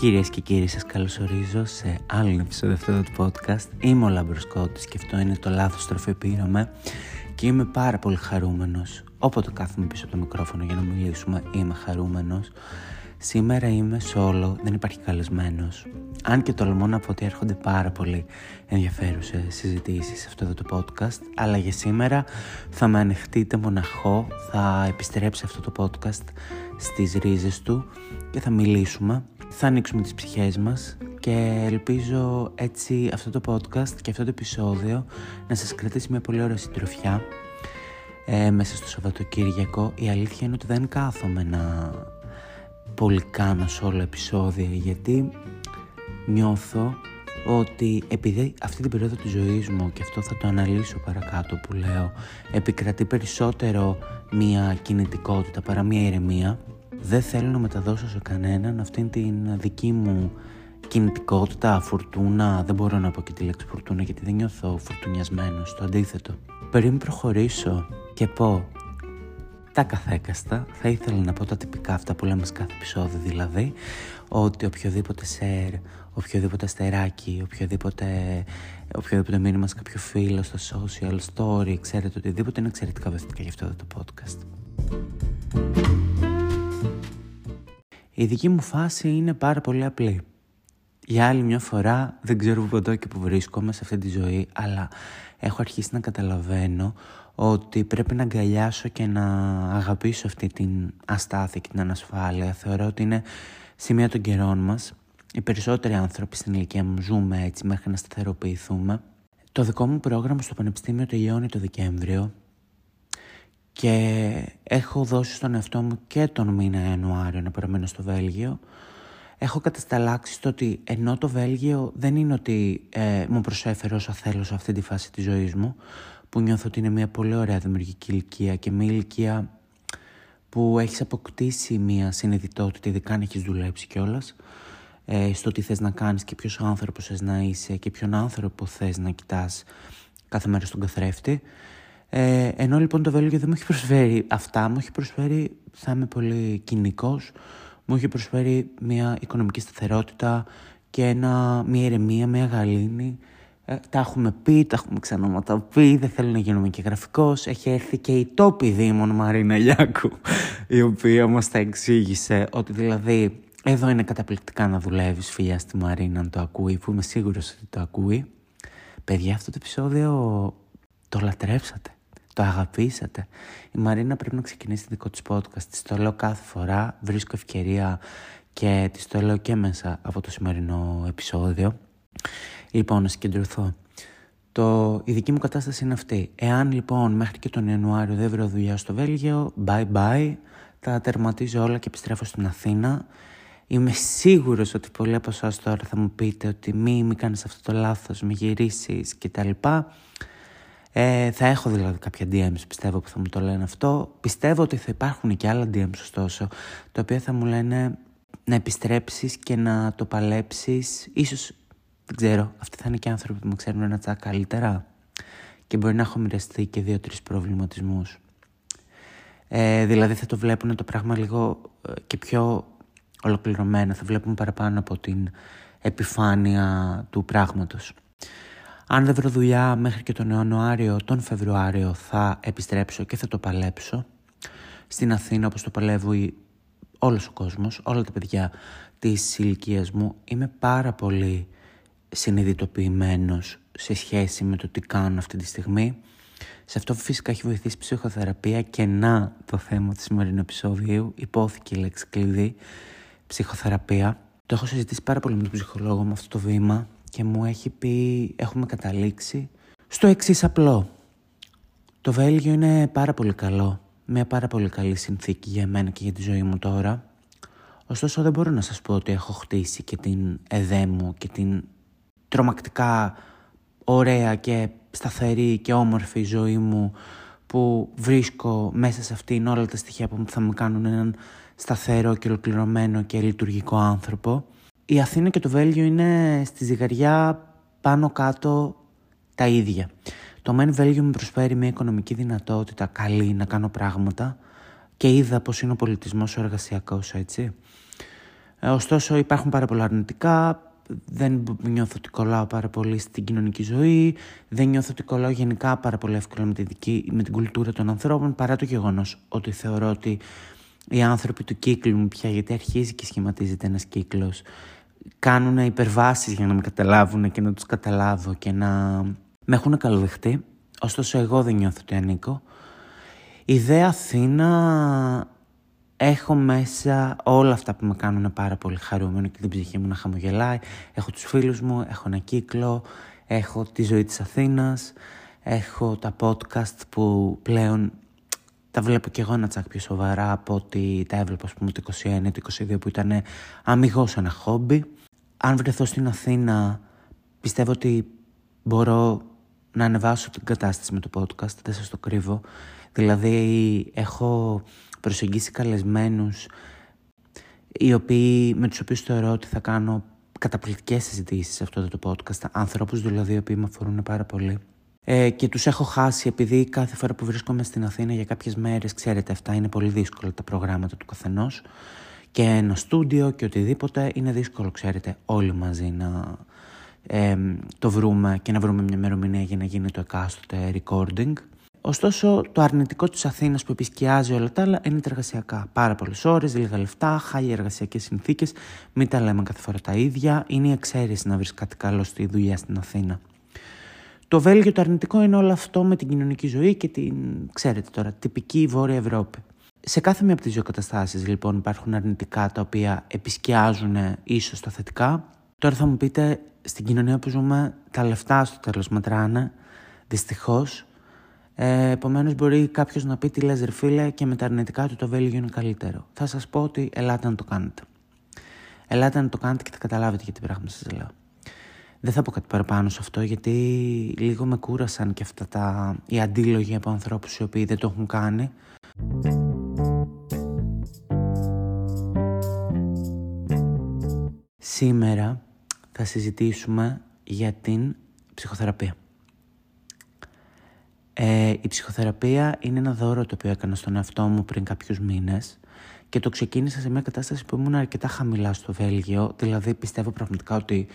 Κυρίες και κύριοι σας καλωσορίζω σε άλλο επεισόδιο αυτού του podcast. Είμαι ο Λαμπροσκότης και αυτό είναι το λάθος τροφή πήραμε και είμαι πάρα πολύ χαρούμενος. Όποτε κάθομαι πίσω από το μικρόφωνο για να μιλήσουμε είμαι χαρούμενος. Σήμερα είμαι solo, δεν υπάρχει καλεσμένος. Αν και τολμώ να πω ότι έρχονται πάρα πολύ ενδιαφέρουσες συζητήσεις σε αυτό το podcast, αλλά για σήμερα θα με ανεχτείτε μοναχό, θα επιστρέψει αυτό το podcast στις ρίζες του και θα μιλήσουμε, θα ανοίξουμε τις ψυχές μας και ελπίζω έτσι αυτό το podcast και αυτό το επεισόδιο να σας κρατήσει μια πολύ ωραία συντροφιά ε, μέσα στο Σαββατοκύριακο. Η αλήθεια είναι ότι δεν κάθομαι να πολύ κάνω σε όλο επεισόδια γιατί νιώθω ότι επειδή αυτή την περίοδο της ζωής μου και αυτό θα το αναλύσω παρακάτω που λέω επικρατεί περισσότερο μια κινητικότητα παρά μια ηρεμία δεν θέλω να μεταδώσω σε κανέναν αυτήν την δική μου κινητικότητα, φουρτούνα. Δεν μπορώ να πω και τη λέξη φουρτούνα γιατί δεν νιώθω φουρτουνιασμένος, το αντίθετο. Πριν προχωρήσω και πω τα καθέκαστα. Θα ήθελα να πω τα τυπικά αυτά που λέμε σε κάθε επεισόδιο, δηλαδή ότι οποιοδήποτε share, οποιοδήποτε αστεράκι, οποιοδήποτε, οποιοδήποτε μήνυμα σε κάποιο φίλο στο social story, ξέρετε οτιδήποτε είναι εξαιρετικά βοηθητικά για αυτό το podcast. Η δική μου φάση είναι πάρα πολύ απλή. Για άλλη μια φορά δεν ξέρω πού και που βρίσκομαι σε αυτή τη ζωή, αλλά έχω αρχίσει να καταλαβαίνω ότι πρέπει να αγκαλιάσω και να αγαπήσω αυτή την αστάθεια και την ανασφάλεια. Θεωρώ ότι είναι σημεία των καιρών μας. Οι περισσότεροι άνθρωποι στην ηλικία μου ζούμε έτσι μέχρι να σταθεροποιηθούμε. Το δικό μου πρόγραμμα στο Πανεπιστήμιο τελειώνει το Δεκέμβριο και έχω δώσει στον εαυτό μου και τον μήνα Ιανουάριο να παραμένω στο Βέλγιο. Έχω κατασταλάξει στο ότι ενώ το Βέλγιο δεν είναι ότι ε, μου προσέφερε όσα θέλω σε αυτή τη φάση της ζωής μου, που νιώθω ότι είναι μια πολύ ωραία δημιουργική ηλικία και μια ηλικία που έχεις αποκτήσει μια συνειδητότητα, ειδικά αν έχεις δουλέψει κιόλας, ε, στο τι θες να κάνεις και ποιος άνθρωπος θες να είσαι και ποιον άνθρωπο θες να κοιτάς κάθε μέρα στον καθρέφτη. Ε, ενώ λοιπόν το Βέλγιο δεν μου έχει προσφέρει αυτά, μου έχει προσφέρει, θα είμαι πολύ κοινικός, μου έχει προσφέρει μια οικονομική σταθερότητα και ένα, μια ηρεμία, μια γαλήνη ε, τα έχουμε πει, τα έχουμε ξαναματαπεί, δεν θέλω να γίνουμε και γραφικός. Έχει έρθει και η τόπη δήμον Μαρίνα Λιάκου, η οποία μας τα εξήγησε ότι δηλαδή εδώ είναι καταπληκτικά να δουλεύεις φιλιά στη Μαρίνα αν το ακούει, που είμαι σίγουρος ότι το ακούει. Παιδιά, αυτό το επεισόδιο το λατρέψατε, το αγαπήσατε. Η Μαρίνα πρέπει να ξεκινήσει δικό της podcast, της το λέω κάθε φορά, βρίσκω ευκαιρία και της το λέω και μέσα από το σημερινό επεισόδιο. Λοιπόν, να συγκεντρωθώ. Το, η δική μου κατάσταση είναι αυτή. Εάν λοιπόν μέχρι και τον Ιανουάριο δεν βρω δουλειά στο Βέλγιο, bye bye, τα τερματίζω όλα και επιστρέφω στην Αθήνα. Είμαι σίγουρος ότι πολλοί από εσάς τώρα θα μου πείτε ότι μη, μη κάνεις αυτό το λάθος, μη γυρίσεις κτλ. Ε, θα έχω δηλαδή κάποια DMs πιστεύω που θα μου το λένε αυτό. Πιστεύω ότι θα υπάρχουν και άλλα DMs ωστόσο, τα οποία θα μου λένε να επιστρέψεις και να το παλέψεις, ίσως δεν ξέρω, αυτοί θα είναι και άνθρωποι που με ξέρουν ένα τσακ καλύτερα και μπορεί να έχω μοιραστεί και δύο-τρεις προβληματισμούς. Ε, δηλαδή θα το βλέπουν το πράγμα λίγο ε, και πιο ολοκληρωμένα, θα βλέπουν παραπάνω από την επιφάνεια του πράγματος. Αν δεν βρω δουλειά μέχρι και τον Ιανουάριο, τον Φεβρουάριο θα επιστρέψω και θα το παλέψω. Στην Αθήνα όπως το παλεύει όλος ο κόσμος, όλα τα παιδιά της ηλικίας μου. Είμαι πάρα πολύ συνειδητοποιημένος σε σχέση με το τι κάνω αυτή τη στιγμή. Σε αυτό φυσικά έχει βοηθήσει ψυχοθεραπεία και να το θέμα του σημερινού επεισόδιου υπόθηκε η λέξη κλειδί ψυχοθεραπεία. Το έχω συζητήσει πάρα πολύ με τον ψυχολόγο μου αυτό το βήμα και μου έχει πει έχουμε καταλήξει στο εξής απλό. Το Βέλγιο είναι πάρα πολύ καλό. Μια πάρα πολύ καλή συνθήκη για μένα και για τη ζωή μου τώρα. Ωστόσο δεν μπορώ να σας πω ότι έχω χτίσει και την ΕΔΕ μου και την τρομακτικά ωραία και σταθερή και όμορφη ζωή μου που βρίσκω μέσα σε αυτήν όλα τα στοιχεία που θα μου κάνουν έναν σταθερό και ολοκληρωμένο και λειτουργικό άνθρωπο. Η Αθήνα και το Βέλγιο είναι στη ζυγαριά πάνω κάτω τα ίδια. Το μεν Βέλγιο μου προσφέρει μια οικονομική δυνατότητα καλή να κάνω πράγματα και είδα πως είναι ο πολιτισμός ο εργασιακός έτσι. Ε, ωστόσο υπάρχουν πάρα πολλά αρνητικά, δεν νιώθω ότι κολλάω πάρα πολύ στην κοινωνική ζωή, δεν νιώθω ότι κολλάω γενικά πάρα πολύ εύκολα με, τη δική, με την κουλτούρα των ανθρώπων, παρά το γεγονός ότι θεωρώ ότι οι άνθρωποι του κύκλου μου πια, γιατί αρχίζει και σχηματίζεται ένας κύκλος, κάνουν υπερβάσεις για να με καταλάβουν και να τους καταλάβω και να με έχουν καλοδεχτεί. Ωστόσο εγώ δεν νιώθω ότι ανήκω. Η ιδέα Αθήνα έχω μέσα όλα αυτά που με κάνουν πάρα πολύ χαρούμενο και την ψυχή μου να χαμογελάει. Έχω τους φίλους μου, έχω ένα κύκλο, έχω τη ζωή της Αθήνας, έχω τα podcast που πλέον τα βλέπω και εγώ ένα τσακ πιο σοβαρά από ότι τα έβλεπα ας πούμε το 21 το 22 που ήταν αμυγός ένα χόμπι. Αν βρεθώ στην Αθήνα πιστεύω ότι μπορώ να ανεβάσω την κατάσταση με το podcast, δεν σας το κρύβω. Δηλαδή έχω προσεγγίσει καλεσμένους οι οποίοι, με τους οποίους θεωρώ ότι θα κάνω καταπληκτικές συζητήσεις σε αυτό το podcast. Ανθρώπους δηλαδή οι οποίοι με αφορούν πάρα πολύ. Ε, και τους έχω χάσει επειδή κάθε φορά που βρίσκομαι στην Αθήνα για κάποιες μέρες, ξέρετε αυτά είναι πολύ δύσκολα τα προγράμματα του καθενός και ένα στούντιο και οτιδήποτε είναι δύσκολο ξέρετε όλοι μαζί να ε, το βρούμε και να βρούμε μια ημερομηνία για να γίνει το εκάστοτε recording. Ωστόσο, το αρνητικό της Αθήνας που επισκιάζει όλα τα άλλα είναι τα εργασιακά. Πάρα πολλές ώρες, λίγα λεφτά, χάλια εργασιακές συνθήκες. Μην τα λέμε κάθε φορά τα ίδια. Είναι η εξαίρεση να βρεις κάτι καλό στη δουλειά στην Αθήνα. Το Βέλγιο το αρνητικό είναι όλο αυτό με την κοινωνική ζωή και την, ξέρετε τώρα, τυπική Βόρεια Ευρώπη. Σε κάθε μία από τις δύο καταστάσεις λοιπόν υπάρχουν αρνητικά τα οποία επισκιάζουν ίσως τα θετικά. Τώρα θα μου πείτε, στην κοινωνία που ζούμε, τα λεφτά στο τέλος μετράνε. Δυστυχώς. Ε, Επομένως, μπορεί κάποιος να πει τι λες, φίλε, και με τα αρνητικά του το Βέλγιο είναι καλύτερο. Θα σας πω ότι ελάτε να το κάνετε. Ελάτε να το κάνετε και θα καταλάβετε γιατί πράγμα σας λέω. Δεν θα πω κάτι παραπάνω σε αυτό γιατί λίγο με κούρασαν και αυτά τα, οι αντίλογοι από ανθρώπους οι οποίοι δεν το έχουν κάνει. Σήμερα θα συζητήσουμε για την ψυχοθεραπεία. Ε, η ψυχοθεραπεία είναι ένα δώρο το οποίο έκανα στον εαυτό μου πριν κάποιους μήνες και το ξεκίνησα σε μια κατάσταση που ήμουν αρκετά χαμηλά στο Βέλγιο, δηλαδή πιστεύω πραγματικά ότι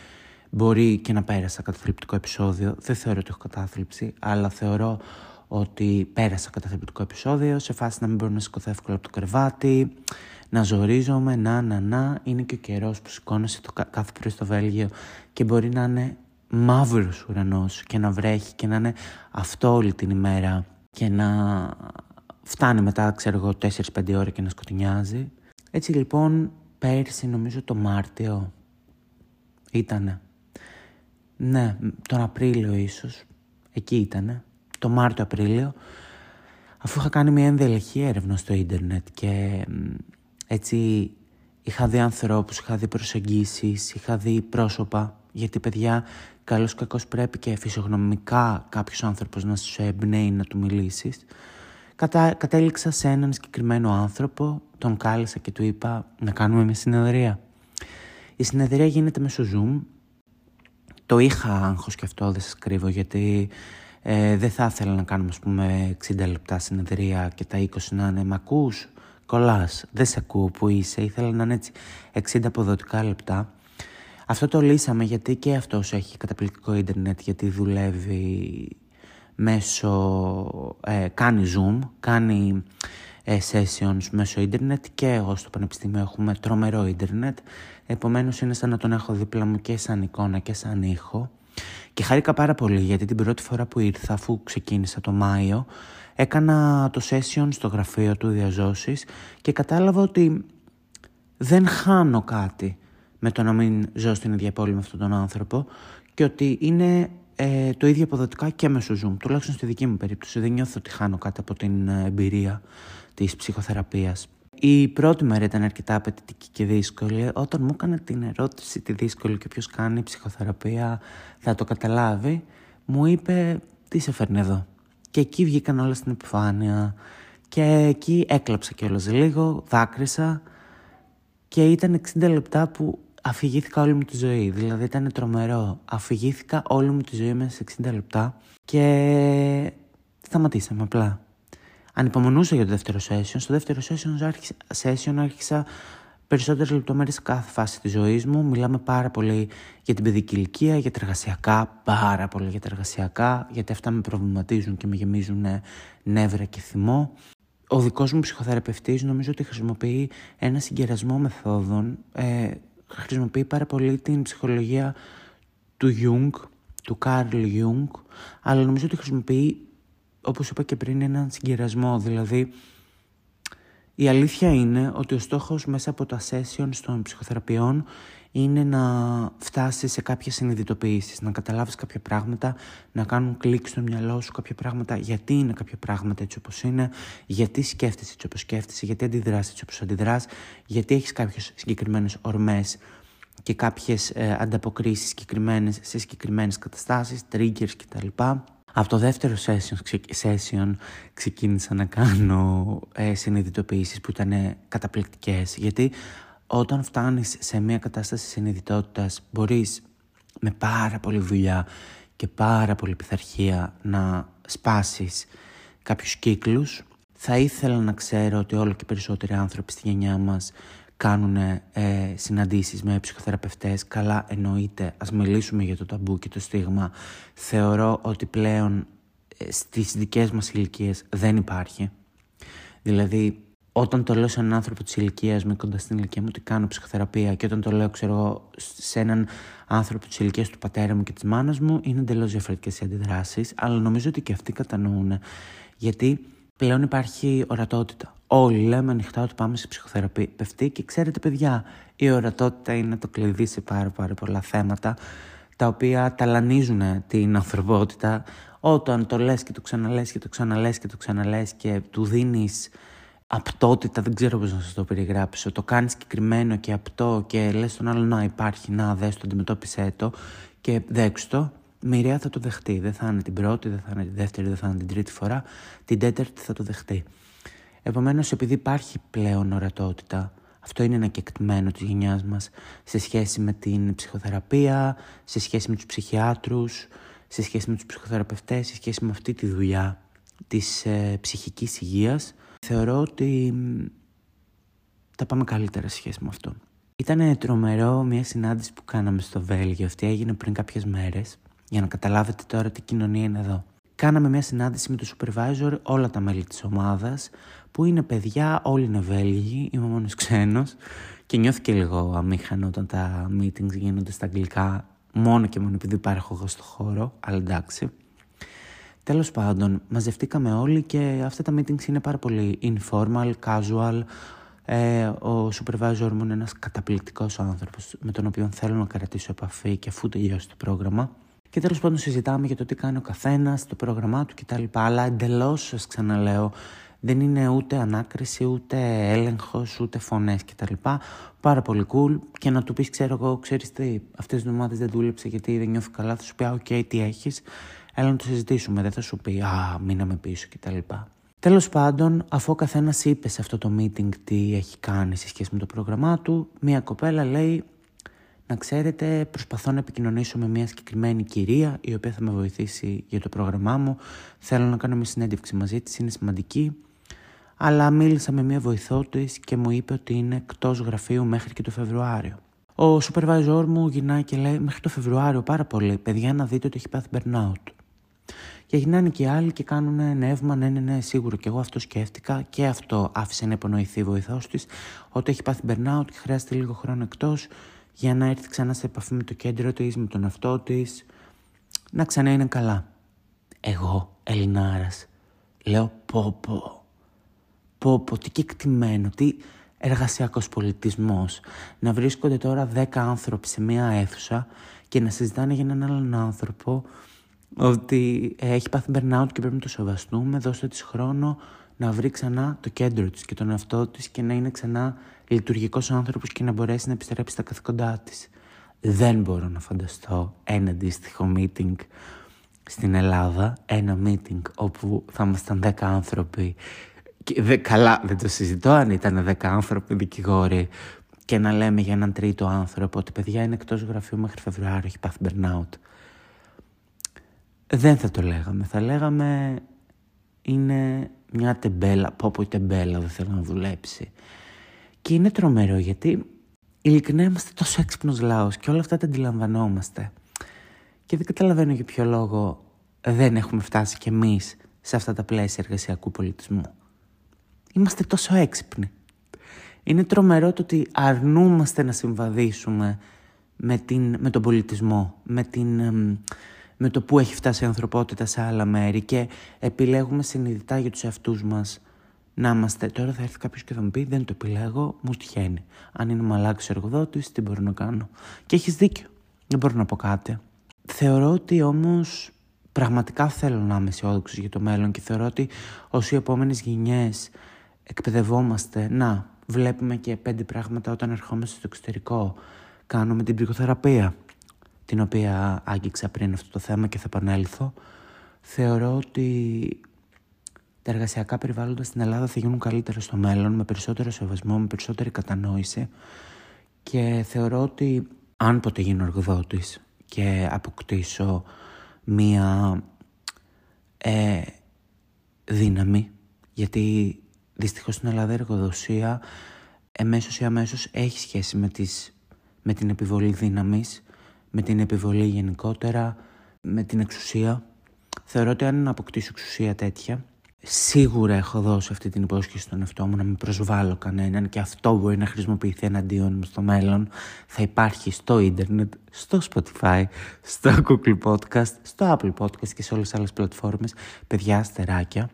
Μπορεί και να πέρασα καταθλιπτικό επεισόδιο. Δεν θεωρώ ότι έχω κατάθλιψη, αλλά θεωρώ ότι πέρασα καταθλιπτικό επεισόδιο σε φάση να μην μπορώ να σηκωθώ εύκολα από το κρεβάτι, να ζορίζομαι, να, να, να. Είναι και ο καιρός που σηκώνεσαι το κάθε πρωί στο Βέλγιο και μπορεί να είναι μαύρος ουρανός και να βρέχει και να είναι αυτό όλη την ημέρα και να φτάνει μετά, ξέρω εγώ, 4-5 ώρες και να σκοτεινιάζει. Έτσι λοιπόν, πέρσι νομίζω το Μάρτιο ήτανε ναι, τον Απρίλιο ίσως. Εκεί ήταν. Το Μάρτιο-Απρίλιο. Αφού είχα κάνει μια ενδελεχή έρευνα στο ίντερνετ και έτσι είχα δει ανθρώπους, είχα δει προσεγγίσεις, είχα δει πρόσωπα. Γιατί παιδιά, καλώς κακώς πρέπει και φυσιογνωμικά κάποιος άνθρωπος να σου εμπνέει να του μιλήσεις. Κατα... Κατέληξα σε έναν συγκεκριμένο άνθρωπο, τον κάλεσα και του είπα να κάνουμε μια συνεδρία. Η συνεδρία γίνεται μέσω Zoom, το είχα άγχος και αυτό, δεν σας κρύβω, γιατί ε, δεν θα ήθελα να κάνουμε, ας πούμε, 60 λεπτά συνεδρία και τα 20 να είναι «Μ' ακούς, κολλάς, δεν σε ακούω που είσαι». Ήθελα να είναι έτσι 60 αποδοτικά λεπτά. Αυτό το λύσαμε γιατί και αυτός έχει καταπληκτικό ίντερνετ, γιατί δουλεύει μέσω, ε, κάνει Zoom, κάνει ε, sessions μέσω ίντερνετ και εγώ στο πανεπιστήμιο έχουμε τρομερό ίντερνετ. Επομένως είναι σαν να τον έχω δίπλα μου και σαν εικόνα και σαν ήχο. Και χάρηκα πάρα πολύ γιατί την πρώτη φορά που ήρθα αφού ξεκίνησα το Μάιο έκανα το session στο γραφείο του διαζώσεις και κατάλαβα ότι δεν χάνω κάτι με το να μην ζω στην ίδια πόλη με αυτόν τον άνθρωπο και ότι είναι ε, το ίδιο αποδοτικά και μέσω Zoom, τουλάχιστον στη δική μου περίπτωση. Δεν νιώθω ότι χάνω κάτι από την ε, εμπειρία της ψυχοθεραπείας. Η πρώτη μέρα ήταν αρκετά απαιτητική και δύσκολη. Όταν μου έκανε την ερώτηση τη δύσκολη και ποιος κάνει ψυχοθεραπεία θα το καταλάβει, μου είπε τι σε φέρνει εδώ; Και εκεί βγήκαν όλα στην επιφάνεια και εκεί έκλαψα κιόλας λίγο, δάκρυσα και ήταν 60 λεπτά που αφηγήθηκα όλη μου τη ζωή. Δηλαδή ήταν τρομερό. Αφηγήθηκα όλη μου τη ζωή μέσα σε 60 λεπτά και σταματήσαμε απλά. Ανυπομονούσα για το δεύτερο session. Στο δεύτερο session άρχισα, session άρχισα περισσότερες λεπτομέρειες σε κάθε φάση της ζωής μου. Μιλάμε πάρα πολύ για την παιδική ηλικία, για τα εργασιακά, πάρα πολύ για τα εργασιακά, γιατί αυτά με προβληματίζουν και με γεμίζουν νεύρα και θυμό. Ο δικός μου ψυχοθεραπευτής νομίζω ότι χρησιμοποιεί ένα συγκερασμό μεθόδων, ε, χρησιμοποιεί πάρα πολύ την ψυχολογία του Jung, του Καρλ Jung, αλλά νομίζω ότι χρησιμοποιεί, όπως είπα και πριν, έναν συγκερασμό, δηλαδή η αλήθεια είναι ότι ο στόχος μέσα από τα sessions των ψυχοθεραπείων είναι να φτάσεις σε κάποιες συνειδητοποιήσεις, να καταλάβεις κάποια πράγματα, να κάνουν κλικ στο μυαλό σου κάποια πράγματα, γιατί είναι κάποια πράγματα έτσι όπως είναι, γιατί σκέφτεσαι έτσι όπως σκέφτεσαι, γιατί αντιδράς έτσι όπως αντιδράς, γιατί έχεις κάποιες συγκεκριμένες ορμές και κάποιες ε, ανταποκρίσεις συγκεκριμένες σε συγκεκριμένες καταστάσεις, triggers κτλ. Από το δεύτερο session, session ξεκίνησα να κάνω ε, συνειδητοποιήσεις που ήταν καταπληκτικές γιατί όταν φτάνεις σε μια κατάσταση συνειδητότητας μπορείς με πάρα πολλή δουλειά και πάρα πολλή πειθαρχία να σπάσεις κάποιους κύκλους. Θα ήθελα να ξέρω ότι όλο και περισσότεροι άνθρωποι στη γενιά μας κάνουν ε, συναντήσεις με ψυχοθεραπευτές. Καλά εννοείται, ας μιλήσουμε για το ταμπού και το στίγμα. Θεωρώ ότι πλέον ε, στις δικές μας ηλικίες δεν υπάρχει. Δηλαδή, όταν το λέω σε έναν άνθρωπο της ηλικίας μου κοντά στην ηλικία μου ότι κάνω ψυχοθεραπεία και όταν το λέω ξέρω, σε έναν άνθρωπο της ηλικίας του πατέρα μου και της μάνας μου είναι εντελώς διαφορετικές οι αντιδράσεις αλλά νομίζω ότι και αυτοί κατανοούν γιατί πλέον υπάρχει ορατότητα. Όλοι λέμε ανοιχτά ότι πάμε σε ψυχοθεραπευτή και ξέρετε παιδιά, η ορατότητα είναι το κλειδί σε πάρα, πάρα πολλά θέματα τα οποία ταλανίζουν την ανθρωπότητα όταν το λες και το ξαναλες και το ξαναλες και το ξαναλες και του δίνεις απτότητα, δεν ξέρω πώς να σας το περιγράψω, το κάνεις συγκεκριμένο και απτό και λες τον άλλο να υπάρχει, να δες το, αντιμετώπισε το και δέξου το, μοιραία θα το δεχτεί. Δεν θα είναι την πρώτη, δεν θα είναι τη δεύτερη, δεν θα είναι την τρίτη φορά, την τέταρτη θα το δεχτεί. Επομένως, επειδή υπάρχει πλέον ορατότητα, αυτό είναι ένα κεκτημένο της γενιάς μας σε σχέση με την ψυχοθεραπεία, σε σχέση με τους ψυχιάτρους, σε σχέση με τους ψυχοθεραπευτές, σε σχέση με αυτή τη δουλειά της ε, ψυχικής υγείας. Θεωρώ ότι τα πάμε καλύτερα σε σχέση με αυτό. Ήταν τρομερό μια συνάντηση που κάναμε στο Βέλγιο. Αυτή έγινε πριν κάποιες μέρες, για να καταλάβετε τώρα τι κοινωνία είναι εδώ. Κάναμε μια συνάντηση με το supervisor, όλα τα μέλη της ομάδας, που είναι παιδιά, όλοι είναι Βέλγοι, είμαι μόνος ξένος και νιώθηκε λίγο αμήχανο όταν τα meetings γίνονται στα αγγλικά μόνο και μόνο επειδή υπάρχω εγώ στο χώρο, αλλά εντάξει. Τέλος πάντων, μαζευτήκαμε όλοι και αυτά τα meetings είναι πάρα πολύ informal, casual. Ε, ο supervisor μου είναι ένας καταπληκτικός άνθρωπος με τον οποίο θέλω να κρατήσω επαφή και αφού τελειώσει το πρόγραμμα. Και τέλος πάντων συζητάμε για το τι κάνει ο καθένας, το πρόγραμμά του κτλ. Αλλά εντελώς σας ξαναλέω, δεν είναι ούτε ανάκριση, ούτε έλεγχος, ούτε φωνές κτλ. Πάρα πολύ cool και να του πεις ξέρω εγώ, ξέρεις τι, αυτές τις εβδομάδες δεν δούλεψα γιατί δεν νιώθω καλά, θα σου πει οκ, okay, τι έχεις, έλα να το συζητήσουμε, δεν θα σου πει α, μείναμε πίσω κτλ. Τέλος πάντων, αφού ο καθένας είπε σε αυτό το meeting τι έχει κάνει σε σχέση με το πρόγραμμά του, μια κοπέλα λέει: Να ξέρετε, προσπαθώ να επικοινωνήσω με μια συγκεκριμένη κυρία η οποία θα με βοηθήσει για το πρόγραμμά μου. Θέλω να κάνω μια συνέντευξη μαζί της, είναι σημαντική αλλά μίλησα με μια βοηθό της και μου είπε ότι είναι εκτός γραφείου μέχρι και το Φεβρουάριο. Ο supervisor μου γυρνάει και λέει: Μέχρι το Φεβρουάριο, πάρα πολύ. Παιδιά, να δείτε ότι έχει πάθει burnout. Και γυρνάνε και οι άλλοι και κάνουν νεύμα, ναι, ναι, ναι, σίγουρο. Και εγώ αυτό σκέφτηκα και αυτό άφησε να υπονοηθεί η βοηθός της ότι έχει πάθει burnout και χρειάζεται λίγο χρόνο εκτός για να έρθει ξανά σε επαφή με το κέντρο της, με τον εαυτό της, να ξανά είναι καλά. Εγώ, Ελληνάρας, λέω πω πω πω πω τι κεκτημένο, τι εργασιακός πολιτισμός. Να βρίσκονται τώρα δέκα άνθρωποι σε μια αίθουσα και να συζητάνε για έναν άλλον άνθρωπο ότι έχει πάθει burnout και πρέπει να το σεβαστούμε, δώστε της χρόνο να βρει ξανά το κέντρο της και τον εαυτό της και να είναι ξανά λειτουργικός άνθρωπος και να μπορέσει να επιστρέψει στα καθηκοντά της. Δεν μπορώ να φανταστώ ένα αντίστοιχο meeting στην Ελλάδα, ένα meeting όπου θα ήμασταν δέκα άνθρωποι και δε, καλά, δεν το συζητώ αν ήταν δέκα άνθρωποι δικηγόροι και να λέμε για έναν τρίτο άνθρωπο ότι παιδιά είναι εκτός γραφείου μέχρι Φεβρουάριο, έχει πάθει burnout. Δεν θα το λέγαμε. Θα λέγαμε είναι μια τεμπέλα, πω πω η τεμπέλα δεν θέλω να δουλέψει. Και είναι τρομερό γιατί ειλικρινά είμαστε τόσο έξυπνος λαός και όλα αυτά τα αντιλαμβανόμαστε. Και δεν καταλαβαίνω για ποιο λόγο δεν έχουμε φτάσει κι εμείς σε αυτά τα πλαίσια εργασιακού πολιτισμού. Είμαστε τόσο έξυπνοι. Είναι τρομερό το ότι αρνούμαστε να συμβαδίσουμε με, την, με τον πολιτισμό, με, την, με το που έχει φτάσει η ανθρωπότητα σε άλλα μέρη και επιλέγουμε συνειδητά για τους εαυτούς μας να είμαστε. Τώρα θα έρθει κάποιος και θα μου πει: Δεν το επιλέγω, μου τυχαίνει. Αν είναι μαλάκι εργοδότης, τι μπορώ να κάνω. Και έχεις δίκιο. Δεν μπορώ να πω κάτι. Θεωρώ ότι όμως πραγματικά θέλω να είμαι αισιόδοξος για το μέλλον και θεωρώ ότι όσοι οι επόμενες γενιές εκπαιδευόμαστε να βλέπουμε και πέντε πράγματα όταν ερχόμαστε στο εξωτερικό. Κάνουμε την ψυχοθεραπεία, την οποία άγγιξα πριν αυτό το θέμα και θα επανέλθω. Θεωρώ ότι τα εργασιακά περιβάλλοντα στην Ελλάδα θα γίνουν καλύτερα στο μέλλον, με περισσότερο σεβασμό, με περισσότερη κατανόηση και θεωρώ ότι αν ποτέ γίνω εργοδότης και αποκτήσω μία ε, δύναμη, γιατί δυστυχώς στην Ελλάδα η εργοδοσία εμέσως ή αμέσως έχει σχέση με, τις, με την επιβολή δύναμης, με την επιβολή γενικότερα, με την εξουσία. Θεωρώ ότι αν αποκτήσω εξουσία τέτοια, Σίγουρα έχω δώσει αυτή την υπόσχεση στον εαυτό μου να μην προσβάλλω κανέναν και αυτό μπορεί να χρησιμοποιηθεί εναντίον μου στο μέλλον. Θα υπάρχει στο ίντερνετ, στο Spotify, στο Google Podcast, στο Apple Podcast και σε όλες τις άλλες πλατφόρμες. Παιδιά, αστεράκια.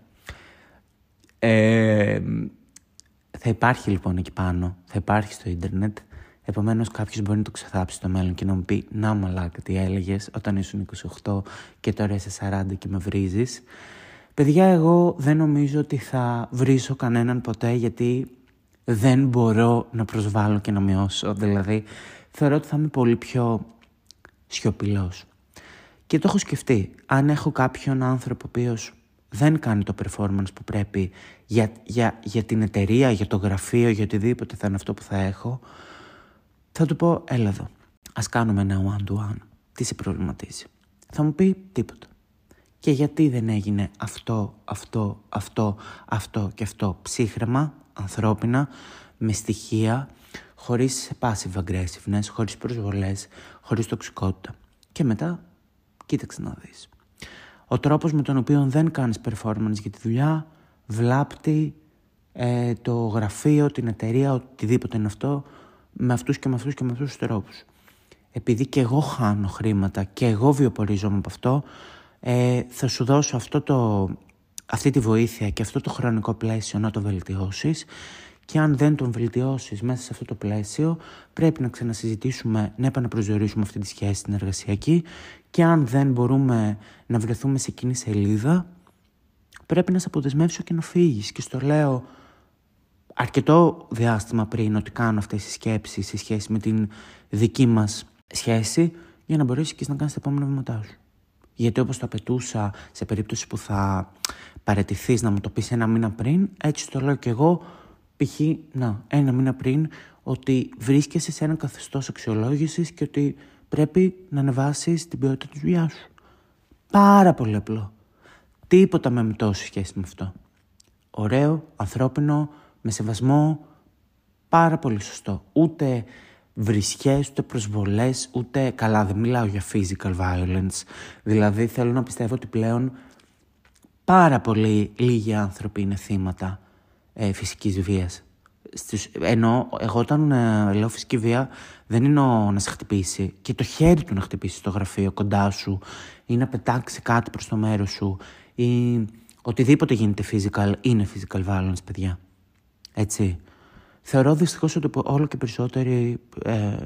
Ε, θα υπάρχει λοιπόν εκεί πάνω, θα υπάρχει στο ίντερνετ. Επομένως κάποιος μπορεί να το ξεθάψει στο μέλλον και να μου πει «Να μαλάκα τι έλεγες όταν ήσουν 28 και τώρα είσαι 40 και με βρίζεις». Παιδιά, εγώ δεν νομίζω ότι θα βρίσω κανέναν ποτέ γιατί δεν μπορώ να προσβάλλω και να μειώσω. Δηλαδή, θεωρώ ότι θα είμαι πολύ πιο σιωπηλός. Και το έχω σκεφτεί. Αν έχω κάποιον άνθρωπο ο οποίος δεν κάνει το performance που πρέπει για, για, για την εταιρεία, για το γραφείο, για οτιδήποτε θα είναι αυτό που θα έχω, θα του πω, έλα εδώ, ας κάνουμε ένα one-to-one. Τι σε προβληματίζει. Θα μου πει τίποτα και γιατί δεν έγινε αυτό, αυτό, αυτό, αυτό και αυτό ψύχρεμα, ανθρώπινα, με στοιχεία, χωρίς passive aggressiveness, χωρίς προσβολές, χωρίς τοξικότητα. Και μετά, κοίταξε να δεις. Ο τρόπος με τον οποίο δεν κάνεις performance για τη δουλειά βλάπτει ε, το γραφείο, την εταιρεία, οτιδήποτε είναι αυτό, με αυτούς και με αυτούς και με αυτούς τους τρόπους. Επειδή και εγώ χάνω χρήματα και εγώ βιοπορίζομαι από αυτό, ε, θα σου δώσω αυτό το, αυτή τη βοήθεια και αυτό το χρονικό πλαίσιο να το βελτιώσεις. Και αν δεν τον βελτιώσεις μέσα σε αυτό το πλαίσιο πρέπει να ξανασυζητήσουμε, να επαναπροσδιορίσουμε αυτή τη σχέση στην εργασιακή και αν δεν μπορούμε να βρεθούμε σε εκείνη σελίδα πρέπει να σε αποδεσμεύσω και να φύγεις. Και στο λέω αρκετό διάστημα πριν ότι κάνω αυτές τις σκέψεις σε σχέση με την δική μας σχέση για να μπορέσεις και να κάνεις τα επόμενα βήματά σου. Γιατί όπως το απαιτούσα σε περίπτωση που θα παρετηθείς να μου το πεις ένα μήνα πριν, έτσι το λέω και εγώ π.χ. να, ένα μήνα πριν ότι βρίσκεσαι σε ένα καθεστώς αξιολόγησης και ότι πρέπει να ανεβάσεις την ποιότητα της δουλειάς σου. Πάρα πολύ απλό. Τίποτα με μητώσει σχέση με αυτό. Ωραίο, ανθρώπινο, με σεβασμό, πάρα πολύ σωστό. Ούτε βρισχές, ούτε προσβολές, ούτε καλά δεν μιλάω για physical violence. Δηλαδή θέλω να πιστεύω ότι πλέον πάρα πολύ λίγοι άνθρωποι είναι θύματα ε, φυσικής βίας. Στους, ενώ εγώ όταν ε, λέω φυσική βία δεν είναι να σε χτυπήσει και το χέρι του να χτυπήσει στο γραφείο κοντά σου ή να πετάξει κάτι προς το μέρος σου ή οτιδήποτε γίνεται physical είναι physical violence παιδιά. Έτσι. Θεωρώ δυστυχώς ότι όλο και περισσότεροι ε,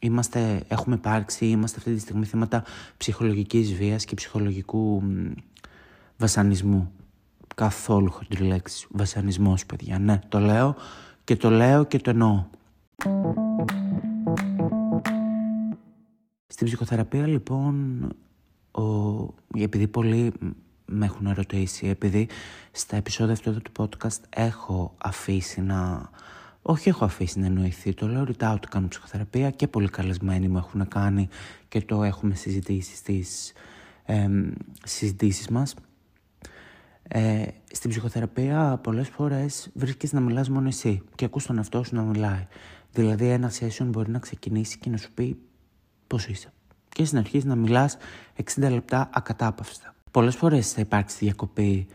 είμαστε, έχουμε υπάρξει, είμαστε αυτή τη στιγμή θύματα ψυχολογικής βίας και ψυχολογικού βασανισμού. Καθόλου χοντρή λέξη. Βασανισμός, παιδιά. Ναι, το λέω και το λέω και το εννοώ. Στην ψυχοθεραπεία, λοιπόν, ο... επειδή πολλοί με έχουν ερωτήσει, επειδή στα επεισόδια αυτό του podcast έχω αφήσει να... Όχι έχω αφήσει να εννοηθεί, το λέω ρητά ότι κάνω ψυχοθεραπεία και πολλοί καλεσμένοι μου έχουν κάνει και το έχουμε συζητήσει στις ε, συζητήσεις μας. Ε, στην ψυχοθεραπεία πολλές φορές βρίσκεις να μιλάς μόνο εσύ και ακούς τον εαυτό σου να μιλάει. Δηλαδή ένα session μπορεί να ξεκινήσει και να σου πει πώς είσαι. Και στην αρχή να μιλάς 60 λεπτά ακατάπαυστα. Πολλές φορές θα υπάρξει διακοπή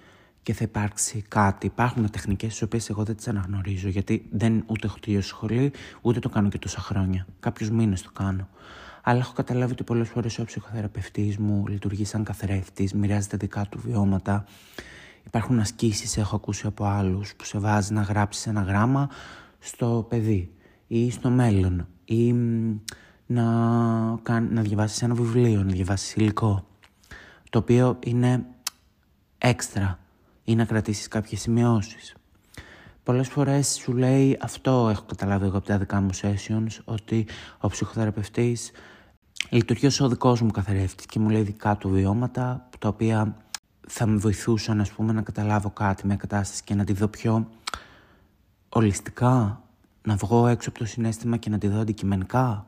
και θα υπάρξει κάτι. Υπάρχουν τεχνικές τι οποίες εγώ δεν τις αναγνωρίζω γιατί δεν ούτε έχω τελειώσει σχολή, ούτε το κάνω και τόσα χρόνια. Κάποιους μήνες το κάνω. Αλλά έχω καταλάβει ότι πολλές φορές ο ψυχοθεραπευτής μου λειτουργεί σαν καθρέφτης, μοιράζεται δικά του βιώματα. Υπάρχουν ασκήσεις, έχω ακούσει από άλλους, που σε βάζει να γράψεις ένα γράμμα στο παιδί ή στο μέλλον ή να, να διαβάσεις ένα βιβλίο, να διαβάσεις υλικό το οποίο είναι έξτρα ή να κρατήσεις κάποιες σημειώσεις. Πολλές φορές σου λέει αυτό έχω καταλάβει εγώ από τα δικά μου sessions ότι ο ψυχοθεραπευτής λειτουργεί ως ο δικός μου καθαρεύτης και μου λέει δικά του βιώματα τα οποία θα με βοηθούσαν ας πούμε να καταλάβω κάτι, μια κατάσταση και να τη δω πιο ολιστικά, να βγω έξω από το συνέστημα και να τη δω αντικειμενικά.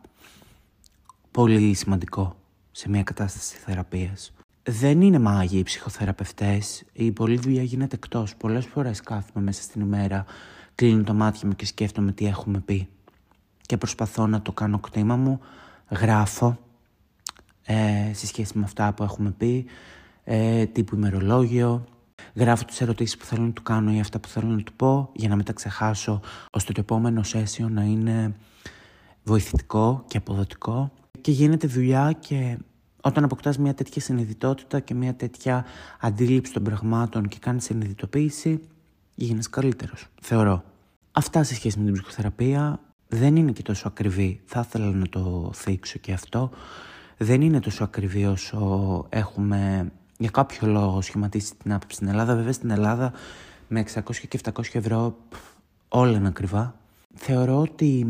Πολύ σημαντικό σε μια κατάσταση θεραπείας δεν είναι μάγοι οι ψυχοθεραπευτές. Η πολλή δουλειά γίνεται εκτός. Πολλές φορές κάθομαι μέσα στην ημέρα, κλείνω το μάτι μου και σκέφτομαι τι έχουμε πει. Και προσπαθώ να το κάνω κτήμα μου, γράφω ε, σε σχέση με αυτά που έχουμε πει, ε, τύπου ημερολόγιο, γράφω τις ερωτήσεις που θέλω να του κάνω ή αυτά που θέλω να του πω για να μην τα ξεχάσω, ώστε το επόμενο session να είναι βοηθητικό και αποδοτικό. Και γίνεται δουλειά και όταν αποκτάς μια τέτοια συνειδητότητα και μια τέτοια αντίληψη των πραγμάτων και κάνεις συνειδητοποίηση, γίνεις καλύτερος, θεωρώ. Αυτά σε σχέση με την ψυχοθεραπεία δεν είναι και τόσο ακριβή. Θα ήθελα να το θίξω και αυτό. Δεν είναι τόσο ακριβή όσο έχουμε για κάποιο λόγο σχηματίσει την άποψη στην Ελλάδα. Βέβαια στην Ελλάδα με 600 και 700 ευρώ όλα είναι ακριβά. Θεωρώ ότι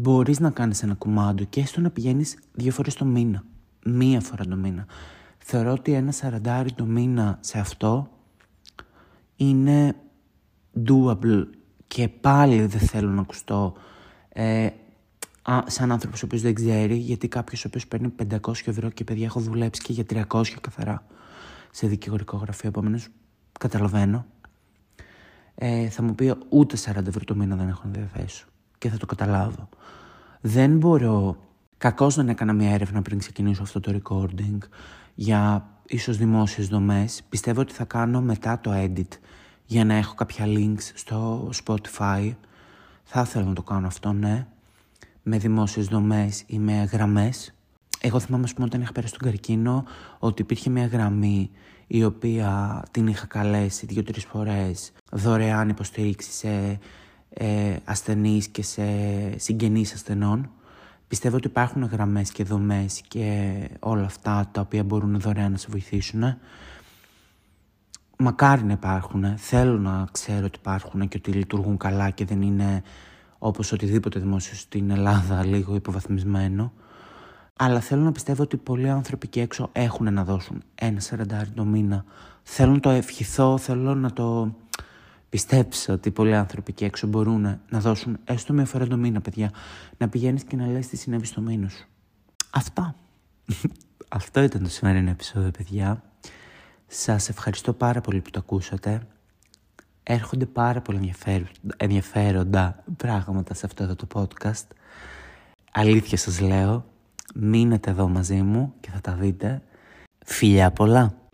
μπορείς να κάνεις ένα κουμάντο και έστω να πηγαίνεις δύο φορές το μήνα. Μία φορά το μήνα. Θεωρώ ότι ένα σαραντάρι το μήνα σε αυτό είναι doable και πάλι δεν θέλω να ακουστώ ε, α, σαν άνθρωπος ο οποίος δεν ξέρει, γιατί κάποιος ο οποίος παίρνει 500 ευρώ και παιδιά έχω δουλέψει και για 300 καθαρά σε δικηγορικό γραφείο. Επομένως, καταλαβαίνω. Ε, θα μου πει ούτε 40 ευρώ το μήνα δεν έχω να διαθέσω και θα το καταλάβω. Δεν μπορώ. Κακώς δεν έκανα μια έρευνα πριν ξεκινήσω αυτό το recording για ίσως δημόσιες δομές. Πιστεύω ότι θα κάνω μετά το edit για να έχω κάποια links στο Spotify. Θα ήθελα να το κάνω αυτό, ναι. Με δημόσιες δομές ή με γραμμές. Εγώ θυμάμαι, ας πούμε, όταν είχα πέρασει στον Καρκίνο, ότι υπήρχε μια γραμμή η οποία την είχα καλέσει δύο-τρεις φορές δωρεάν υποστήριξη σε ε, ασθενείς και σε συγγενείς ασθενών. Πιστεύω ότι υπάρχουν γραμμές και δομές και όλα αυτά τα οποία μπορούν δωρεάν να σε βοηθήσουν. Μακάρι να υπάρχουν. Θέλω να ξέρω ότι υπάρχουν και ότι λειτουργούν καλά και δεν είναι όπως οτιδήποτε δημόσιο στην Ελλάδα λίγο υποβαθμισμένο. Αλλά θέλω να πιστεύω ότι πολλοί άνθρωποι και έξω έχουν να δώσουν ένα σαραντάρι το μήνα. Θέλω να το ευχηθώ, θέλω να το Πιστέψω ότι πολλοί άνθρωποι εκεί έξω μπορούν να δώσουν έστω μια φορά το μήνα, παιδιά, να πηγαίνεις και να λες τι συνέβη στο μήνο σου. Αυτά. Αυτό ήταν το σημερινό επεισόδιο, παιδιά. Σας ευχαριστώ πάρα πολύ που το ακούσατε. Έρχονται πάρα πολύ ενδιαφέροντα πράγματα σε αυτό το podcast. Αλήθεια σας λέω, μείνετε εδώ μαζί μου και θα τα δείτε. Φιλιά πολλά!